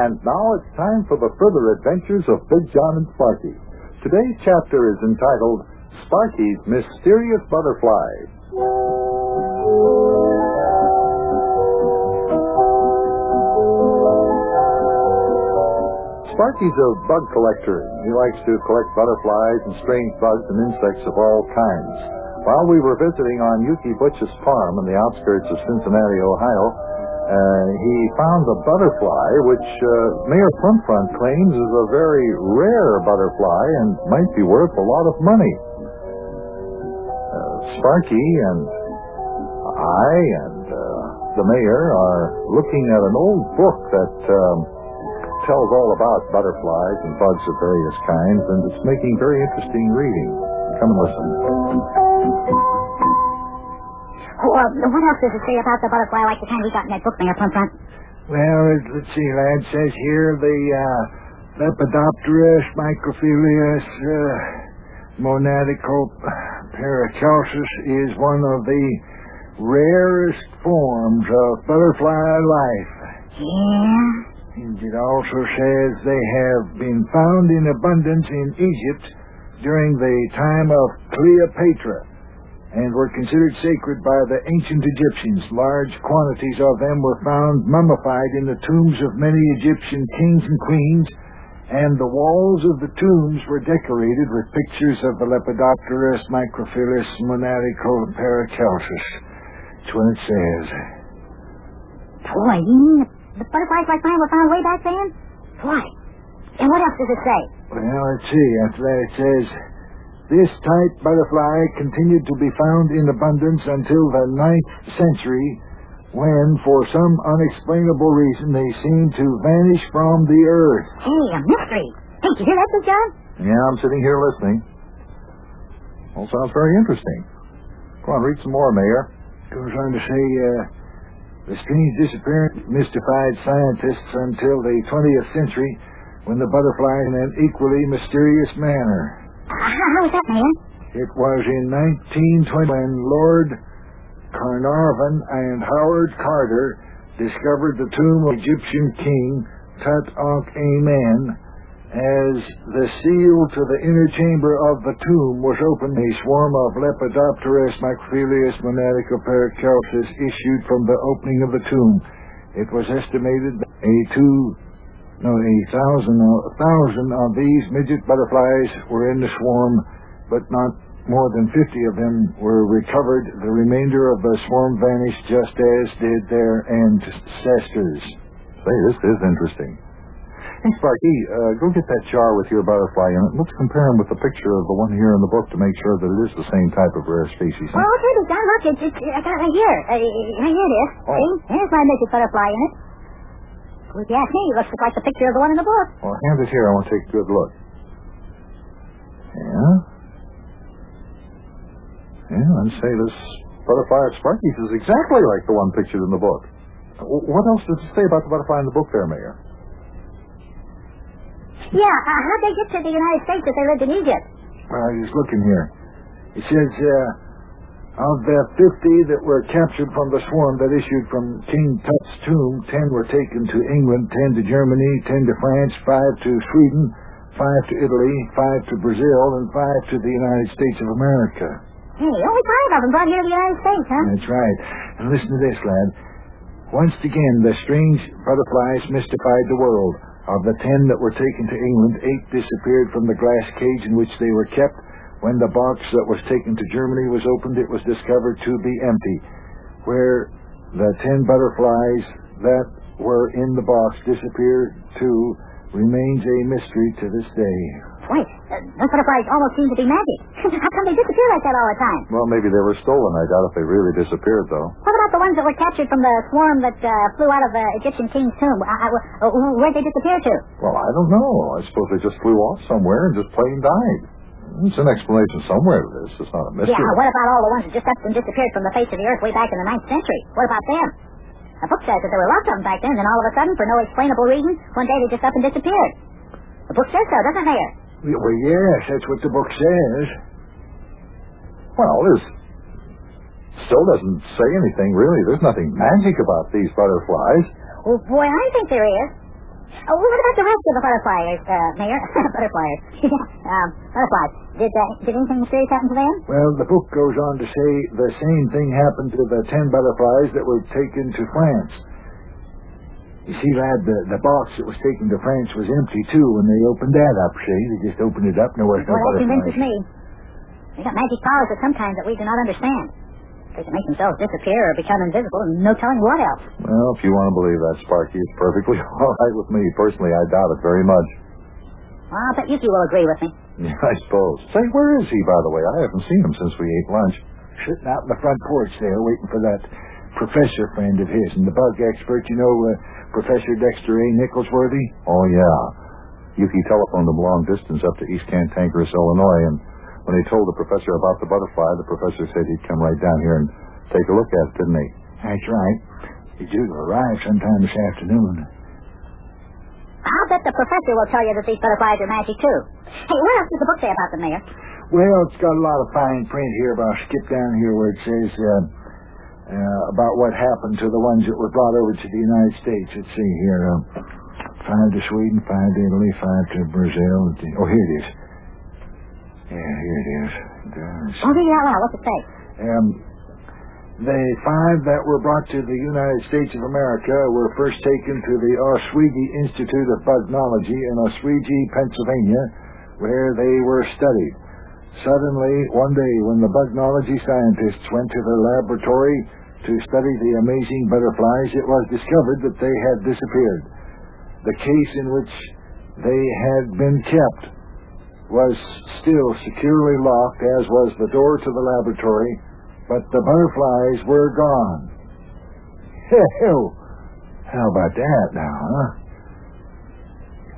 And now it's time for the further adventures of Big John and Sparky. Today's chapter is entitled Sparky's Mysterious Butterfly. Sparky's a bug collector. He likes to collect butterflies and strange bugs and insects of all kinds. While we were visiting on Yuki Butch's farm in the outskirts of Cincinnati, Ohio, uh, he found a butterfly which uh, Mayor Front claims is a very rare butterfly and might be worth a lot of money. Uh, Sparky and I and uh, the mayor are looking at an old book that um, tells all about butterflies and bugs of various kinds, and it's making very interesting reading. Come and listen. Uh, what else does it say about the butterfly like the kind we got in that book, Mayor Plum Front? Well, let's see, lad. It says here the uh, Lepidopterus microphilius uh, is one of the rarest forms of butterfly life. Yeah? And it also says they have been found in abundance in Egypt during the time of Cleopatra and were considered sacred by the ancient Egyptians. Large quantities of them were found mummified in the tombs of many Egyptian kings and queens, and the walls of the tombs were decorated with pictures of the Lepidopterus microphilus monadical paracelsus. That's what it says. Boy, you mean the, the butterflies like mine were found way back then? Why? And what else does it say? Well, let's see. After that, it says this type butterfly continued to be found in abundance until the ninth century, when, for some unexplainable reason, they seemed to vanish from the earth. Hey, a mystery. Hey, did you hear that, Big John? Yeah, I'm sitting here listening. All sounds very interesting. Go on, read some more, Mayor. Goes on to say, uh, the strange disappearance mystified scientists until the 20th century, when the butterfly in an equally mysterious manner. How, was that, Mayor? It was in 1920 when Lord Carnarvon and Howard Carter discovered the tomb of Egyptian king Tut Amen. As the seal to the inner chamber of the tomb was opened, a swarm of Lepidopterus microphilius monadical paracelsus issued from the opening of the tomb. It was estimated that a two, no, a thousand, a thousand of these midget butterflies were in the swarm, but not more than 50 of them were recovered. The remainder of the swarm vanished just as did their ancestors. Say, this is interesting. Hey, Sparky, uh, go get that jar with your butterfly in it. Let's compare them with the picture of the one here in the book to make sure that it is the same type of rare species. Well, okay, Big John, look, it's, it's, I got it right here. Uh, right here it is. Oh. See? Here's my midget butterfly in it. Well, if you ask me, it looks like the picture of the one in the book. Well, hand it here. I want to take a good look. Yeah? Yeah, I'd say this butterfly at Sparky's is exactly like the one pictured in the book. What else does it say about the butterfly in the book there, Mayor? Yeah, uh, how'd they get to the United States if they lived in Egypt? Well, I was looking here. It says, uh, of the 50 that were captured from the swarm that issued from King Tut's tomb, 10 were taken to England, 10 to Germany, 10 to France, 5 to Sweden, 5 to Italy, 5 to Brazil, and 5 to the United States of America. Hey, only five of them brought here to the United States, huh? That's right. And listen to this, lad. Once again, the strange butterflies mystified the world. Of the ten that were taken to England, eight disappeared from the glass cage in which they were kept. When the box that was taken to Germany was opened, it was discovered to be empty. Where the ten butterflies that were in the box disappeared too remains a mystery to this day. Wait, uh, those butterflies almost seem to be magic. How come they disappear like that all the time? Well, maybe they were stolen. I doubt if they really disappeared, though. What about the ones that were captured from the swarm that uh, flew out of the Egyptian king's tomb? Uh, uh, uh, where'd they disappear to? Well, I don't know. I suppose they just flew off somewhere and just plain died. There's an explanation somewhere to this. It's not a mystery. Yeah, what about all the ones that just up and disappeared from the face of the earth way back in the ninth century? What about them? The book says that there were lots of them back then, and all of a sudden, for no explainable reason, one day they just up and disappeared. The book says so, doesn't it, Mayor? Well, yes, that's what the book says. Well, this still doesn't say anything, really. There's nothing magic about these butterflies. Oh, boy, I think there is. Oh, what about the rest of the butterflies, uh, Mayor? butterflies. um, butterflies. Did, uh, did anything serious happen to them? Well, the book goes on to say the same thing happened to the ten butterflies that were taken to France. You see, lad, the, the box that was taken to France was empty, too, when they opened that up, see? They just opened it up, and there was no Well, that butterflies. convinces me. They got magic powers of some kind that we do not understand. They can make themselves disappear or become invisible, and no telling what else. Well, if you want to believe that, Sparky, it's perfectly all right with me. Personally, I doubt it very much. Well, I'll bet Yuki will agree with me. Yeah, I suppose. Say, where is he, by the way? I haven't seen him since we ate lunch. Sitting out in the front porch there, waiting for that professor friend of his, and the bug expert, you know, uh, Professor Dexter A. Nicholsworthy. Oh, yeah. Yuki telephoned him long distance up to East Cantankerous, Illinois, and when he told the professor about the butterfly, the professor said he'd come right down here and take a look at it, didn't he? That's right. He's due to arrive sometime this afternoon. I'll bet the professor will tell you that these butterflies are magic, too. Hey, what else does the book say about them, Mayor? Well, it's got a lot of fine print here, but I'll skip down here where it says uh, uh, about what happened to the ones that were brought over to the United States. Let's see here. Uh, five to Sweden, five to Italy, five to Brazil. Oh, here it is. Yeah, here it is. There's, Oh, read it out loud. What's it say? um, the five that were brought to the United States of America were first taken to the Oswego Institute of Bugnology in Oswego, Pennsylvania, where they were studied. Suddenly, one day, when the bugnology scientists went to the laboratory to study the amazing butterflies, it was discovered that they had disappeared. The case in which they had been kept was still securely locked, as was the door to the laboratory, but the butterflies were gone. Hell, how about that now, huh?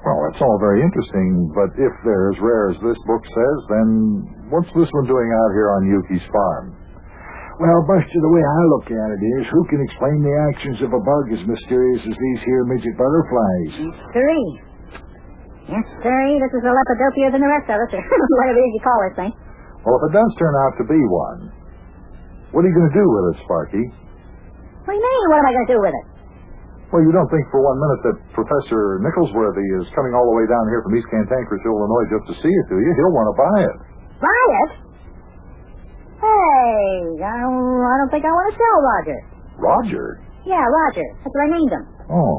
Well, it's all very interesting, but if they're as rare as this book says, then what's this one doing out here on Yuki's farm? Well, Buster, the way I look at it is, who can explain the actions of a bug as mysterious as these here midget butterflies? Mystery. Yes, sirree. This is a lepidopier than the rest of us, or whatever it is you call this thing. Well, if it does turn out to be one, what are you going to do with it, Sparky? What do you mean? What am I going to do with it? Well, you don't think for one minute that Professor Nicholsworthy is coming all the way down here from East Cantankerous, Illinois, just to see it, do you? He'll want to buy it. Buy it? Hey, I don't, I don't think I want to sell Roger. Roger? Yeah, Roger. That's what I named him. Oh.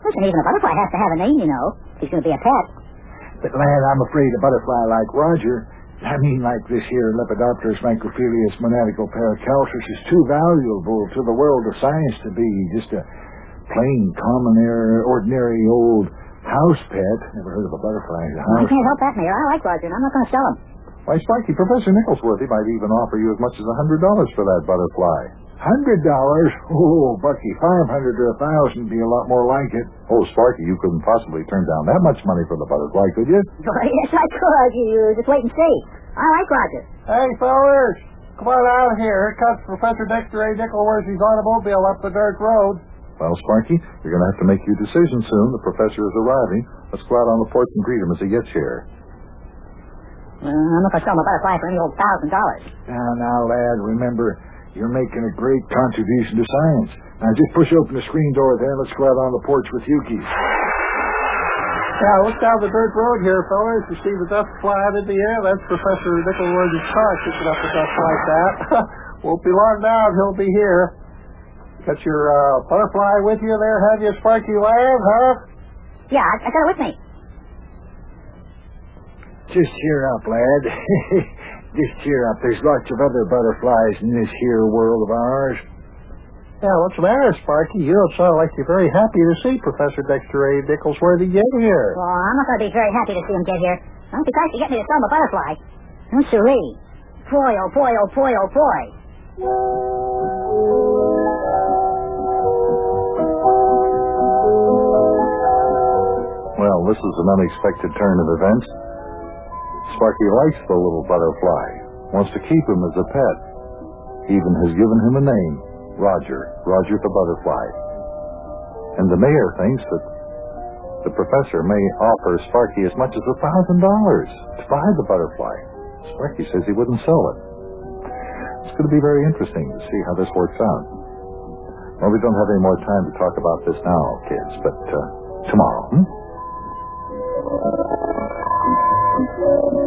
Listen, even a butterfly has to have a name, you know. He's going to be a pet. But, lad, I'm afraid a butterfly like Roger, I mean like this here Lepidopterus microphilius monadical paracalcis, is too valuable to the world of science to be just a plain, common, air, ordinary old house pet. Never heard of a butterfly a I can't help that, Mayor. I like Roger, and I'm not going to sell him. Why, Sparky, Professor Nicholsworthy might even offer you as much as a $100 for that butterfly. Hundred dollars? Oh, Bucky, five hundred or a thousand would be a lot more like it. Oh, Sparky, you couldn't possibly turn down that much money for the butterfly, could you? Oh, yes, I could. You just wait and see. I like Roger. Hey, fellas, come on out here. Here comes Professor Dexter A. Nickelworthy's automobile up the dirt road. Well, Sparky, you're going to have to make your decision soon. The professor is arriving. Let's go out on the porch and greet him as he gets here. Uh, I'm not going to sell my butterfly for any old thousand dollars. Now, now, lad, remember, you're making a great contribution to science. Now, just push open the screen door there and let's go out on the porch with Yuki. Yeah, look down the dirt road here, fellas. You see the dust cloud in the air? That's Professor Nickelworthy's car kicking up the dust like that. Won't be long now. He'll be here. Got your uh, butterfly with you there, have you, Sparky Lad, huh? Yeah, I, I got it with me. Just cheer up, lad. Just cheer up. There's lots of other butterflies in this here world of ours. Yeah, what's the matter, Sparky? You don't sound like you're very happy to see Professor Dexter A. Nicholsworthy get here. Well, I'm not going to be very happy to see him get here. Not because to get me to sell my butterfly. No, siree. Boy, oh boy, oh boy, oh boy. Well, this is an unexpected turn of events. Sparky likes the little butterfly, wants to keep him as a pet. Even has given him a name, Roger, Roger the butterfly. And the mayor thinks that the professor may offer Sparky as much as a thousand dollars to buy the butterfly. Sparky says he wouldn't sell it. It's going to be very interesting to see how this works out. Well, we don't have any more time to talk about this now, kids, but uh, tomorrow. Hmm? Thank you.